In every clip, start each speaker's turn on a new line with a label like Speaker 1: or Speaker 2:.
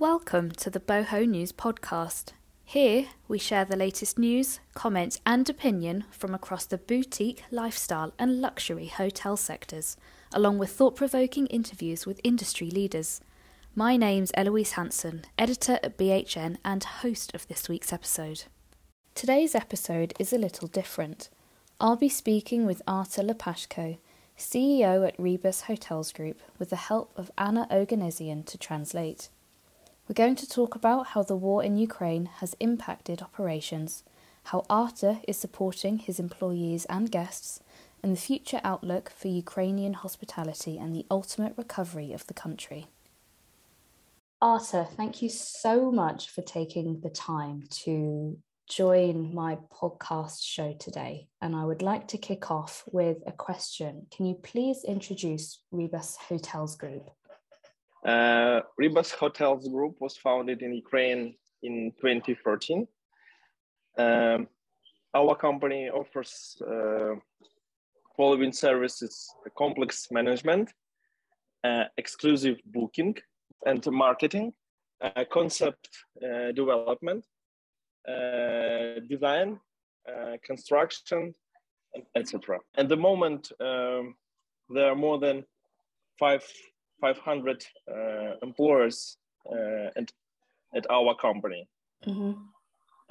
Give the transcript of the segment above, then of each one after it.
Speaker 1: Welcome to the Boho News podcast. Here we share the latest news, comments, and opinion from across the boutique, lifestyle, and luxury hotel sectors, along with thought provoking interviews with industry leaders. My name's Eloise Hanson, editor at BHN and host of this week's episode. Today's episode is a little different. I'll be speaking with Artur Lupashko, CEO at Ribas Hotels Group, with the help of Anna Oganesian to translate. We're going to talk about how the war in Ukraine has impacted operations, how Artur is supporting his employees and guests, and the future outlook for Ukrainian hospitality and the ultimate recovery of the country. Artur, thank you so much for taking the time to join my podcast show today. And I would like to kick off with a question. Can you please introduce Ribas Hotels Group?
Speaker 2: Uh, Ribas Hotels Group was founded in Ukraine in 2013. Um, our company offers uh, following services complex management, uh, exclusive booking and marketing, uh, concept uh, development, uh, design, uh, construction, etc. At the moment, um, there are more than five 500 uh, employers and at our company. Mm-hmm.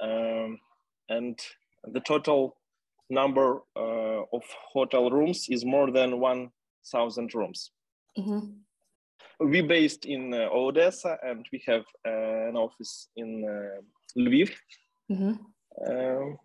Speaker 2: Um, and the total number uh, of hotel rooms is more than 1,000 rooms. Mm-hmm. We based in uh, Odessa and we have uh, an office in uh, Lviv. Mm-hmm. Um,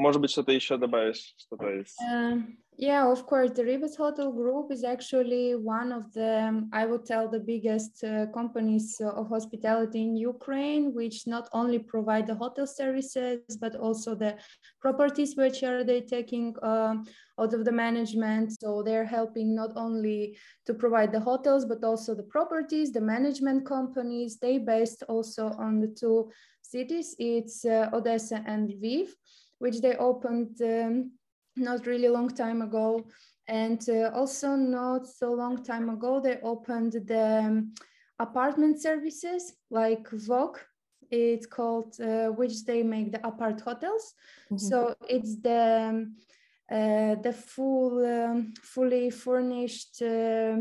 Speaker 2: может быть, что-то еще добавишь, что-то из...
Speaker 3: Um, yeah, of course. The Rebus Hotel Group is actually one of the, I would tell, the biggest uh, companies of hospitality in Ukraine, which not only provide the hotel services, but also the properties which are they taking uh, out of the management. So they're helping not only to provide the hotels, but also the properties, the management companies. They based also on the two cities. It's uh, Odessa and Lviv, which they opened um, not really long time ago. And uh, also not so long time ago, they opened the um, apartment services like Vogue. It's called, uh, which they make the apart hotels. Mm-hmm. So it's the um, uh, the full, um, fully furnished uh,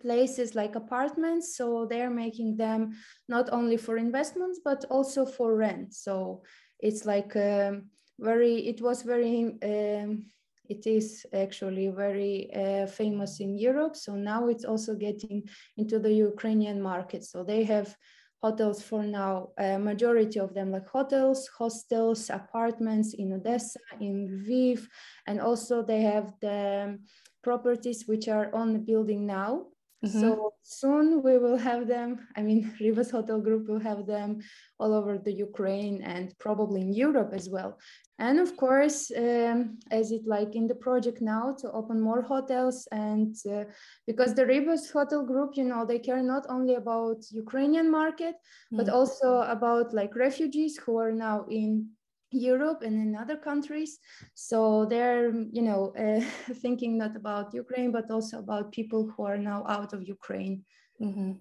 Speaker 3: places like apartments. So they're making them not only for investments but also for rent. So it's like um, very. It was very um, it is actually very uh, famous in Europe. So now it's also getting into the Ukrainian market. So they have hotels for now, a majority of them like hotels, hostels, apartments in Odessa, in Lviv, and also they have the properties which are on the building now. Mm-hmm. So soon we will have them. I mean, Ribas Hotel Group will have them all over the Ukraine and probably in Europe as well. And of course, um, as it like in the project now to open more hotels and uh, because the Ribas Hotel Group, you know, they care not only about Ukrainian market, mm-hmm. but also about like refugees who are now in Europe and in other countries. So they're, you know, uh, thinking not about Ukraine, but also about people who are now out of Ukraine. Mm-hmm.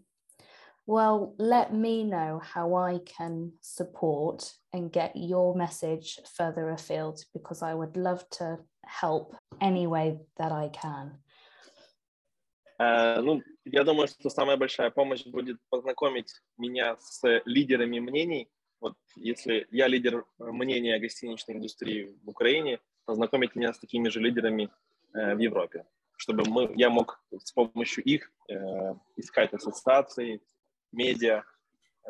Speaker 1: Well, let me know how I can support and get your message further afield because I would love to help any way that I can.
Speaker 2: Uh, ну, я думаю, что самая большая помощь будет познакомить меня с лидерами мнений, Вот если я лидер э, мнения гостиничной индустрии в Украине, познакомить меня с такими же лидерами э, в Европе, чтобы мы, я мог с помощью их э, искать ассоциации, медиа,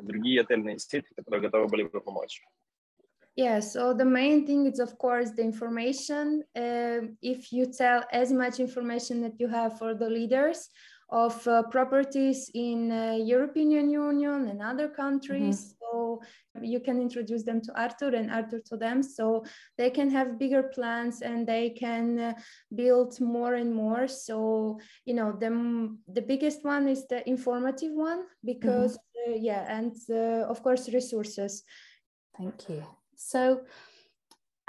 Speaker 2: другие отельные сети, которые готовы были бы помочь.
Speaker 3: Yeah, so the main thing is, of course, the information. Uh, if you tell as much information that you have for the leaders, of uh, properties in uh, European Union and other countries. Mm-hmm. So you can introduce them to Arthur and Arthur to them, so they can have bigger plans and they can uh, build more and more. So you know the the biggest one is the informative one because mm-hmm. Uh, yeah, and uh, of course resources.
Speaker 1: Thank you. So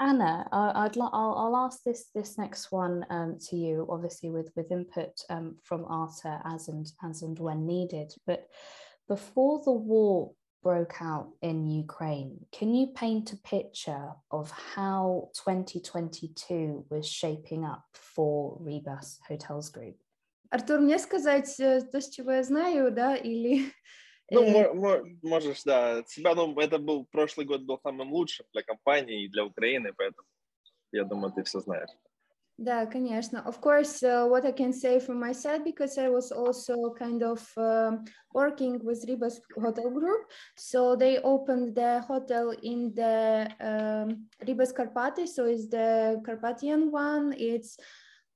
Speaker 1: Anna, I, would I'll, I'll ask this this next one um, to you, obviously with with input um, from Artur as and as and when needed. But before the war broke out in Ukraine, can you paint a picture of how 2022 was shaping up for Ribas Hotels Group?
Speaker 3: Артур, мне сказать э, то, с я знаю, да, или
Speaker 2: Ну, можешь, да. Себя, ну, это был, прошлый год был самым лучшим для компании и для Украины, поэтому я думаю, ты все знаешь.
Speaker 3: Да, конечно. Of course, uh, what I can say from my side, because I was also kind of uh, working with Ribas Hotel Group. So they opened the hotel in the um, Ribas Karpaty. So it's the Carpathian one. It's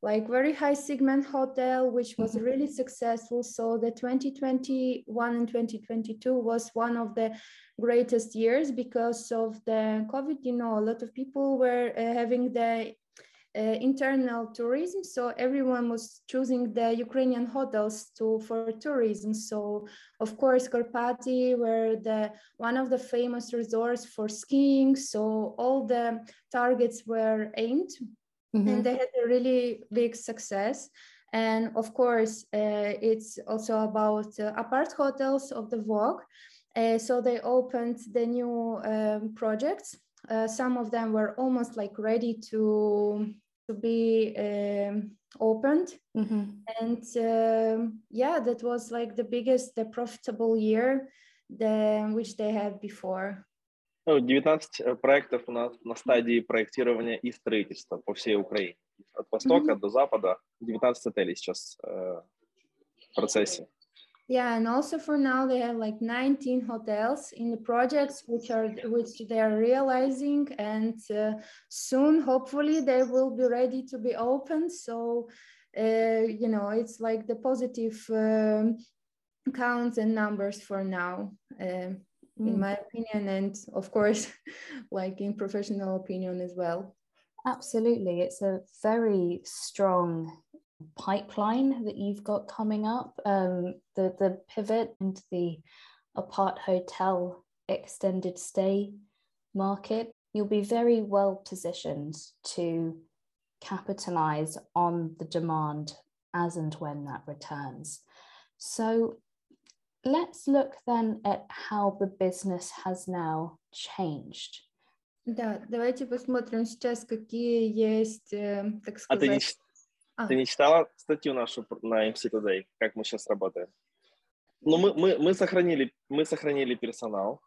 Speaker 3: like very high segment hotel, which was mm-hmm. really successful. So the 2021 and 2022 was one of the greatest years because of the COVID. You know, a lot of people were uh, having the uh, internal tourism. So everyone was choosing the Ukrainian hotels to for tourism. So of course, Karpaty were the one of the famous resorts for skiing. So all the targets were aimed, mm-hmm. and they had a really big success. And of course, uh, it's also about uh, apart hotels of the Vogue. Uh, so they opened the new um, projects. Uh, some of them were almost like ready to to be um, opened mm-hmm. and uh, yeah that was like the biggest the profitable year the, which they had before
Speaker 2: 19 проектов у нас на стадии проектирования и строительства по всей Украине. От востока mm-hmm. до запада 19 отелей сейчас э, в процессе.
Speaker 3: Yeah, and also for now they have like 19 hotels in the projects which are which they are realizing, and uh, soon hopefully they will be ready to be open. So uh, you know it's like the positive um, counts and numbers for now, uh, mm. in my opinion, and of course, like in professional opinion as well.
Speaker 1: Absolutely, it's a very strong pipeline that you've got coming up, um, the, the pivot into the apart hotel extended stay market, you'll be very well positioned to capitalize on the demand as and when that returns. So let's look then at how the business has now changed.
Speaker 3: Да, давайте посмотрим сейчас, какие есть, так сказать... А ты
Speaker 2: не, А. Ты не читала статью нашу на MC Today, как мы сейчас работаем? Ну, мы, мы, мы, сохранили, мы сохранили персонал.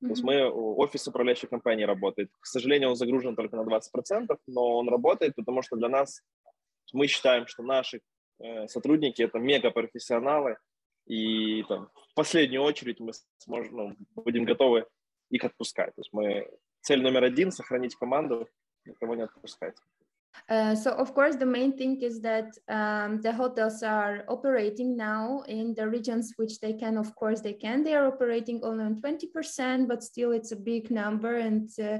Speaker 2: Mm-hmm. То есть мы, офис управляющей компании работает. К сожалению, он загружен только на 20%, но он работает, потому что для нас, мы считаем, что наши э, сотрудники – это мега-профессионалы, и там, в последнюю очередь мы сможем, ну, будем готовы их отпускать. То есть мы, цель номер один – сохранить команду, никого не отпускать.
Speaker 3: Uh, so of course, the main thing is that um, the hotels are operating now in the regions which they can, of course, they can. They are operating only on 20%, but still it's a big number. And uh,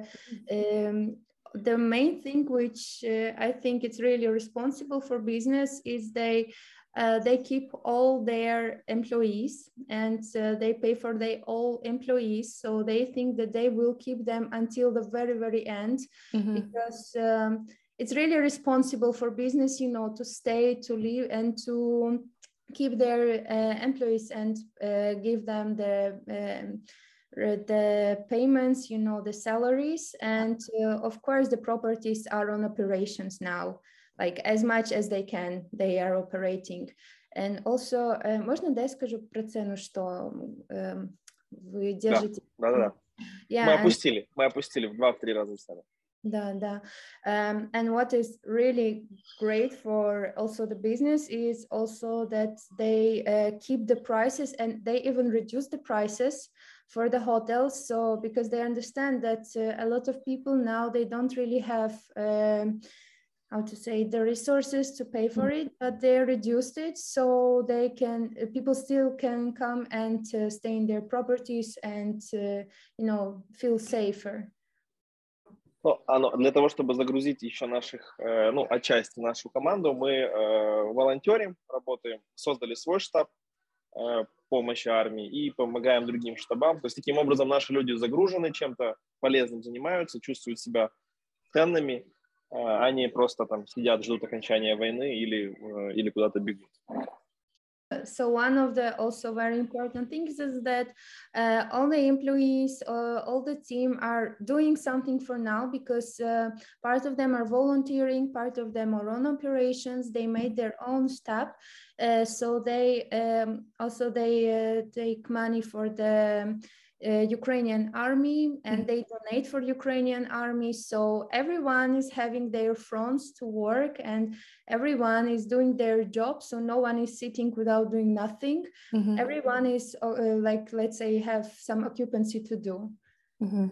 Speaker 3: um, the main thing which uh, I think it's really responsible for business is they uh, they keep all their employees and uh, they pay for their all employees. So they think that they will keep them until the very very end mm-hmm. because um, it's really responsible for business you know to stay to live and to keep their uh, employees and uh, give them the um, the payments you know the salaries. And uh, of course the properties are on operations now like as much as they can they are operating and also uh, можно да я скажу про цену что um, вы держите
Speaker 2: да, да, да. Yeah, мы опустили and... мы опустили в два-три раза цену
Speaker 3: Да, да. Um, and what is really great for also the business is also that they uh, keep the prices and they even reduce the prices for the hotels. So because they understand that uh, a lot of people now they don't really have um, How to say the resources to pay for it, but they reduced it so they can people still can come and uh, stay in their properties and uh, you know feel safer.
Speaker 2: Ну, оно, для того, чтобы загрузить еще наших, э, ну, отчасти нашу команду, мы э, волонтерим, работаем, создали свой штаб э, помощи армии и помогаем другим штабам. То есть таким образом наши люди загружены чем-то полезным, занимаются, чувствуют себя ценными, они просто там сидят, ждут окончания войны или, э, или куда-то бегут.
Speaker 3: so one of the also very important things is that uh, all the employees uh, all the team are doing something for now because uh, part of them are volunteering part of them are on operations they made their own staff uh, so they um, also they uh, take money for the uh, Ukrainian army and mm-hmm. they donate for Ukrainian army. So everyone is having their fronts to work and everyone is doing their job. So no one is sitting without doing nothing. Mm-hmm. Everyone is uh, uh, like, let's say, have some occupancy to do. Mm-hmm.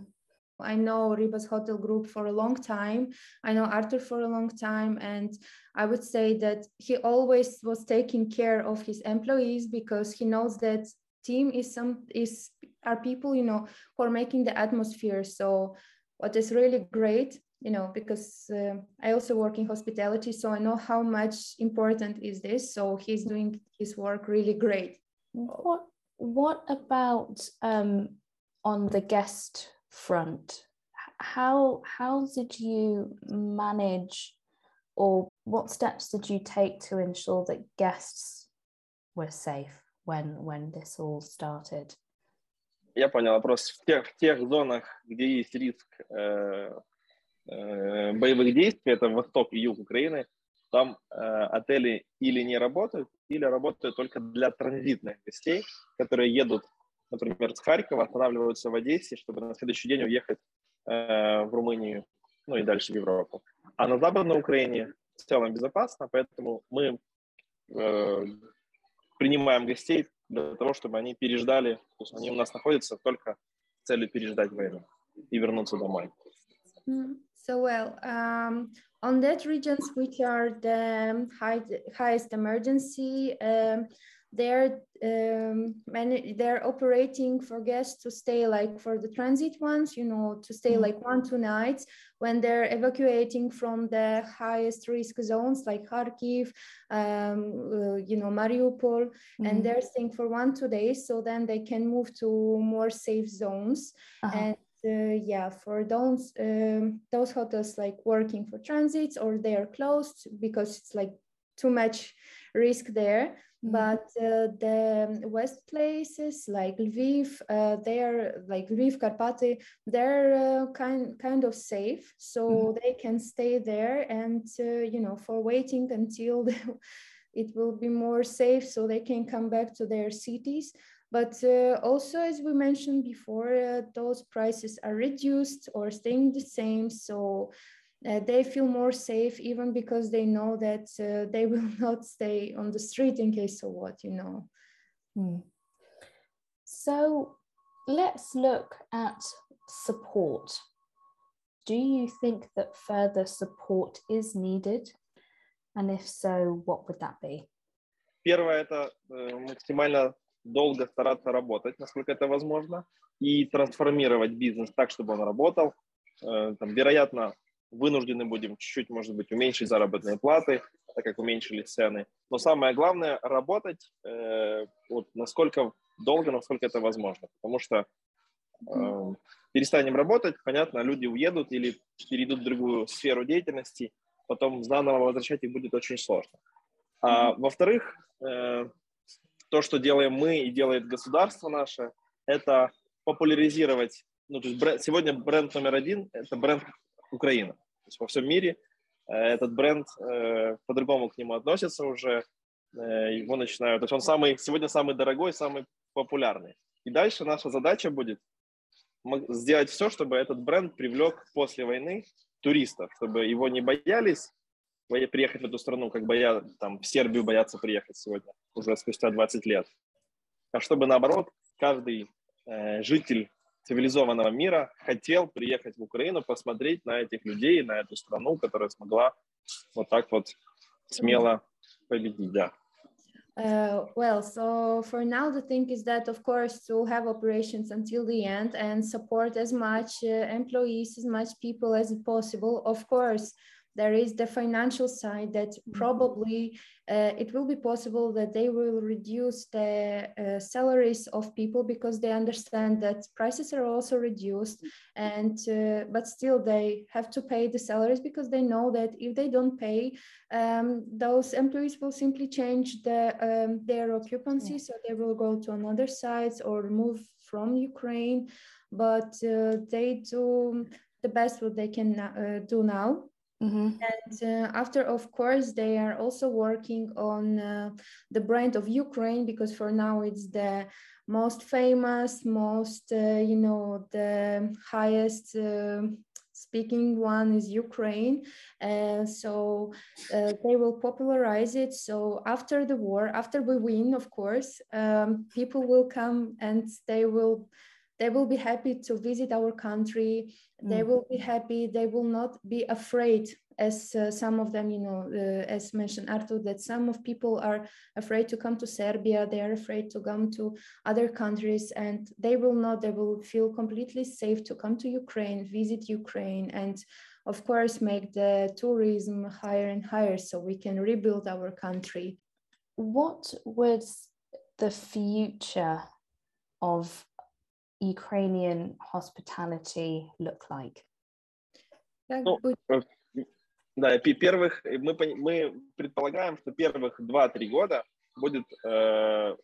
Speaker 3: I know Ribas Hotel Group for a long time. I know Arthur for a long time. And I would say that he always was taking care of his employees because he knows that team is some is are people you know who are making the atmosphere. So what is really great you know because uh, i also work in hospitality so i know how much important is this. So he's doing his work really great.
Speaker 1: What what about um on the guest front? How how did you manage or what steps did you take to ensure that guests were safe when when this all started
Speaker 2: Я понял вопрос. В тех, в тех зонах, где есть риск э, э, боевых действий, это восток и юг Украины, там э, отели или не работают, или работают только для транзитных гостей, которые едут, например, с Харькова, останавливаются в Одессе, чтобы на следующий день уехать э, в Румынию, ну и дальше в Европу. А на Западной Украине в целом безопасно, поэтому мы э, принимаем гостей для того, чтобы они переждали, то есть они у нас находятся только с целью переждать войну и вернуться домой.
Speaker 3: So well, um, on that regions which are the high, highest emergency, um, they're um, they're operating for guests to stay like for the transit ones, you know, to stay mm-hmm. like one two nights when they're evacuating from the highest risk zones like Kharkiv, um, uh, you know, Mariupol, mm-hmm. and they're staying for one two days, so then they can move to more safe zones uh-huh. and. Uh, yeah, for those um, those hotels like working for transits or they are closed because it's like too much risk there Mm-hmm. But uh, the west places like Lviv, uh, they're like Lviv, Karpaty, they're uh, kind kind of safe, so mm-hmm. they can stay there and uh, you know for waiting until it will be more safe, so they can come back to their cities. But uh, also, as we mentioned before, uh, those prices are reduced or staying the same. So uh, they feel more safe even because they know that uh, they will not stay on the street in case of what you know hmm.
Speaker 1: so let's look at support do you think that further support is needed and if so what would that be
Speaker 2: Первое это э, максимально долго стараться работать, насколько это возможно, и трансформировать бизнес так, чтобы он работал. Э, там, вероятно, вынуждены будем чуть-чуть, может быть, уменьшить заработные платы, так как уменьшили цены. Но самое главное – работать э, вот насколько долго, насколько это возможно. Потому что э, перестанем работать, понятно, люди уедут или перейдут в другую сферу деятельности, потом заново возвращать их будет очень сложно. А во-вторых, э, то, что делаем мы и делает государство наше, это популяризировать. Ну, то есть бренд, сегодня бренд номер один – это бренд Украина. Есть во всем мире э, этот бренд э, по-другому к нему относится уже, э, его начинают, то есть он самый, сегодня самый дорогой, самый популярный. И дальше наша задача будет сделать все, чтобы этот бренд привлек после войны туристов, чтобы его не боялись приехать в эту страну, как боя, там, в Сербию боятся приехать сегодня, уже спустя 20 лет. А чтобы, наоборот, каждый житель цивилизованного мира хотел приехать в Украину, посмотреть на этих людей, на эту страну, которая смогла вот так вот смело победить, да.
Speaker 3: Uh, well, so for now, the thing is that, of course, to have operations until the end and support as much uh, employees, as much people as possible. Of course, there is the financial side that mm-hmm. probably uh, it will be possible that they will reduce the uh, salaries of people because they understand that prices are also reduced and uh, but still they have to pay the salaries because they know that if they don't pay um, those employees will simply change the um, their occupancy yeah. so they will go to another sites or move from ukraine but uh, they do the best what they can uh, do now Mm-hmm. And uh, after, of course, they are also working on uh, the brand of Ukraine because for now it's the most famous, most, uh, you know, the highest uh, speaking one is Ukraine. And so uh, they will popularize it. So after the war, after we win, of course, um, people will come and they will they will be happy to visit our country. They mm. will be happy. They will not be afraid as uh, some of them you know uh, as mentioned artur that some of people are afraid to come to serbia. They are afraid to come to other countries and they will not they will feel completely safe to come to ukraine visit ukraine and of course make the tourism higher and higher so we can rebuild our country.
Speaker 1: What would the future of Ukrainian hospitality look like?
Speaker 2: Ну, э, да, первых, мы, мы предполагаем, что первых 2-3 года будет э,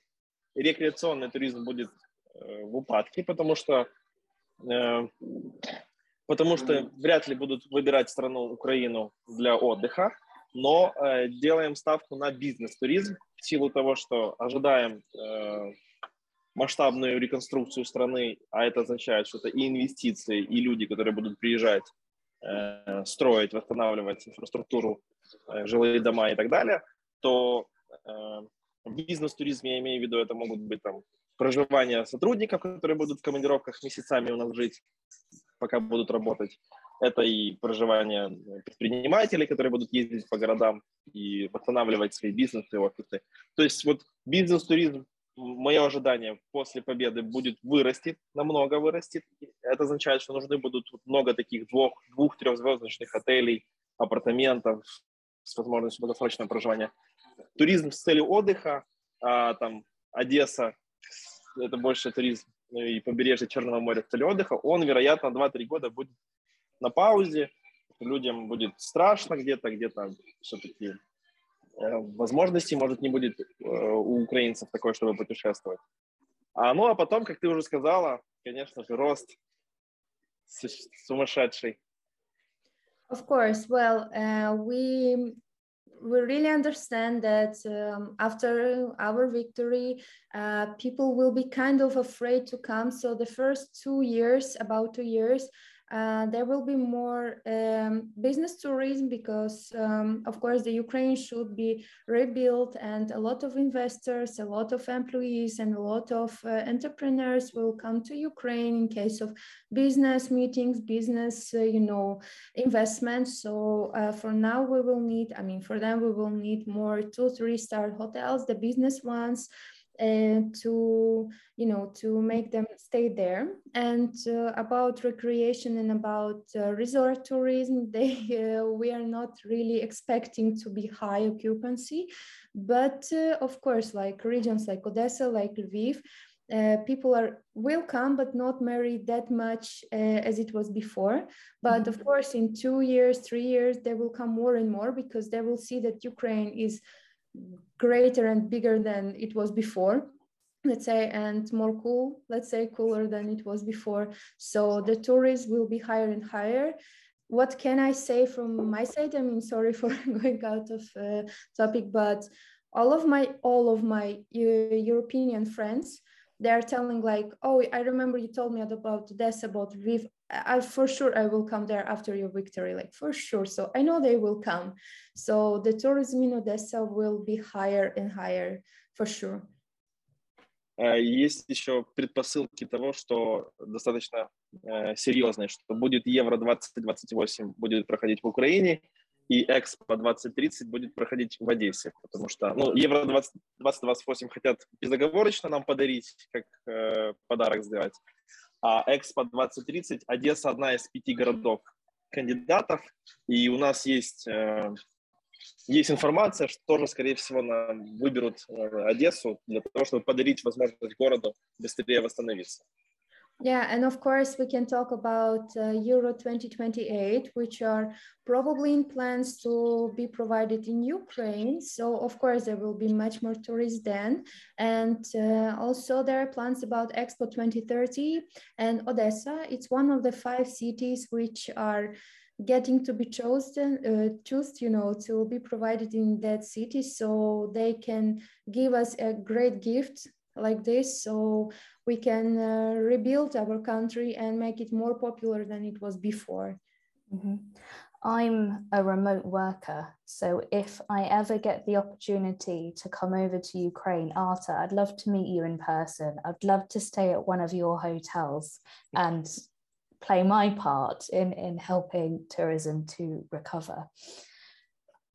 Speaker 2: рекреационный туризм будет э, в упадке, потому что э, потому что вряд ли будут выбирать страну Украину для отдыха, но э, делаем ставку на бизнес-туризм в силу того, что ожидаем э, масштабную реконструкцию страны, а это означает, что это и инвестиции, и люди, которые будут приезжать, э, строить, восстанавливать инфраструктуру, э, жилые дома и так далее, то э, бизнес-туризм, я имею в виду, это могут быть там проживание сотрудников, которые будут в командировках месяцами у нас жить, пока будут работать. Это и проживание предпринимателей, которые будут ездить по городам и восстанавливать свои бизнесы, офисы. То есть вот бизнес-туризм мое ожидание после победы будет вырастет, намного вырастет. Это означает, что нужны будут много таких двух, двух трехзвездочных отелей, апартаментов с возможностью долгосрочного проживания. Туризм с целью отдыха, а, там Одесса, это больше туризм ну, и побережье Черного моря с целью отдыха, он, вероятно, 2-3 года будет на паузе, людям будет страшно где-то, где-то все-таки возможностей, может, не будет э, у украинцев такой, чтобы путешествовать. А, ну, а потом, как ты уже сказала, конечно же, рост сумасшедший.
Speaker 3: Of course. Well, uh, we we really understand that um, after our victory, uh, people will be kind of afraid to come. So the first two years, about two years, uh, there will be more um, business tourism because, um, of course, the Ukraine should be rebuilt, and a lot of investors, a lot of employees, and a lot of uh, entrepreneurs will come to Ukraine in case of business meetings, business, uh, you know, investments. So uh, for now, we will need. I mean, for them, we will need more two, three star hotels, the business ones and to you know to make them stay there. And uh, about recreation and about uh, resort tourism they uh, we are not really expecting to be high occupancy. But uh, of course like regions like odessa like lviv uh, people are will come but not marry that much uh, as it was before. But mm-hmm. of course in two years three years they will come more and more because they will see that ukraine is greater and bigger than it was before let's say and more cool let's say cooler than it was before. So the tourists will be higher and higher. What can i say from my side? I mean sorry for going out of uh, topic but all of my all of my uh, european friends they're telling like oh i remember you told me about this about Lviv I for sure I will come there after your victory, like for sure. So I know they will come. So the tourism in Odessa will be higher and higher for sure.
Speaker 2: Есть еще предпосылки того, что достаточно серьезные, что будет Евро 2028 будет проходить в Украине, и Экспо 2030 будет проходить в Одессе, потому что ну, Евро 2028 хотят безоговорочно нам подарить, как э, подарок сделать, а Экспо 2030 Одесса одна из пяти городов, кандидатов, и у нас есть, э, есть информация, что тоже, скорее всего, нам выберут э, Одессу для того, чтобы подарить возможность городу быстрее восстановиться.
Speaker 3: Yeah, and of course, we can talk about uh, Euro 2028, which are probably in plans to be provided in Ukraine. So, of course, there will be much more tourists then. And uh, also, there are plans about Expo 2030 and Odessa. It's one of the five cities which are getting to be chosen uh, chosen you know to be provided in that city so they can give us a great gift like this so we can uh, rebuild our country and make it more popular than it was before.
Speaker 1: Mm-hmm. i'm a remote worker so if i ever get the opportunity to come over to ukraine artur i'd love to meet you in person. I'd love to stay at one of your hotels and play my part in in helping tourism to recover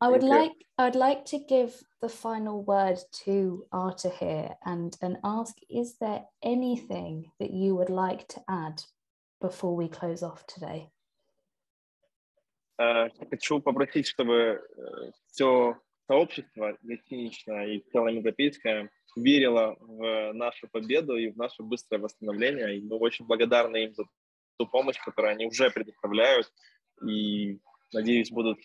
Speaker 1: I would like I'd like to give the final word to Arta here and, and ask is there anything that you would like to add before we close off today?
Speaker 2: Uh, хочу попросить, чтобы все сообщество гостиничное и целоевропейское верило в нашу победу и в наше быстрое восстановление. И мы очень благодарны им за ту помощь, которую они уже предоставляют. И, надеюсь, будут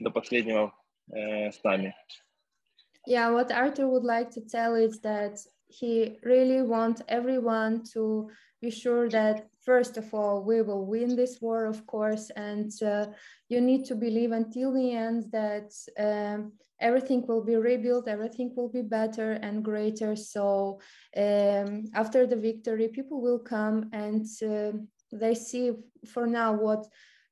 Speaker 2: до последнего э, с нами.
Speaker 3: Yeah, what Arthur would like to tell is that he really wants everyone to be sure that first of all we will win this war of course and uh, you need to believe until the end that um, everything will be rebuilt everything will be better and greater so um, after the victory people will come and uh, they see for now what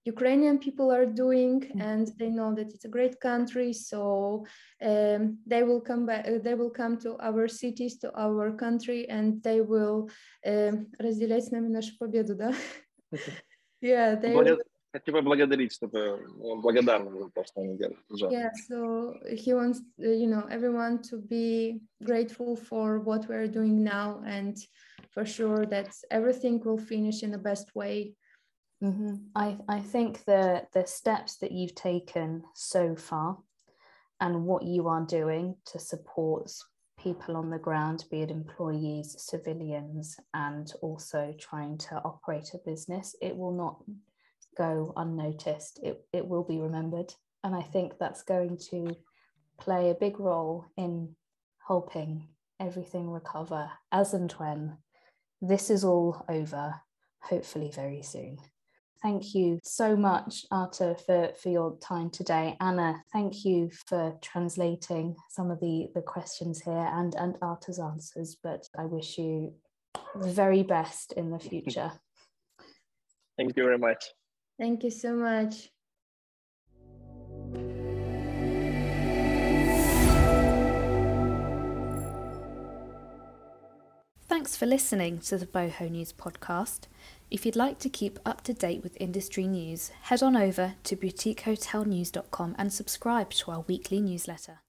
Speaker 3: Ukrainian people are doing, mm. and they know that it's a great country. So um, they will come back. Uh, they will come to our cities, to our country, and they will um, разделять с нами нашу победу, да?
Speaker 2: Yeah, they. will... Хочу поблагодарить, чтобы благодарны за то, что они делают.
Speaker 3: Yeah, so he wants, uh, you know, everyone to be grateful for what we're doing now, and for sure that everything will finish in the best way.
Speaker 1: Mm-hmm. I, I think the, the steps that you've taken so far and what you are doing to support people on the ground, be it employees, civilians, and also trying to operate a business, it will not go unnoticed. It, it will be remembered. And I think that's going to play a big role in helping everything recover as and when this is all over, hopefully very soon. Thank you so much, Artur, for, for your time today. Anna, thank you for translating some of the, the questions here and, and Artur's answers, but I wish you the very best in the future.
Speaker 2: Thank you very much.
Speaker 3: Thank you so much.
Speaker 1: Thanks for listening to the Boho News podcast. If you'd like to keep up to date with industry news, head on over to boutiquehotelnews.com and subscribe to our weekly newsletter.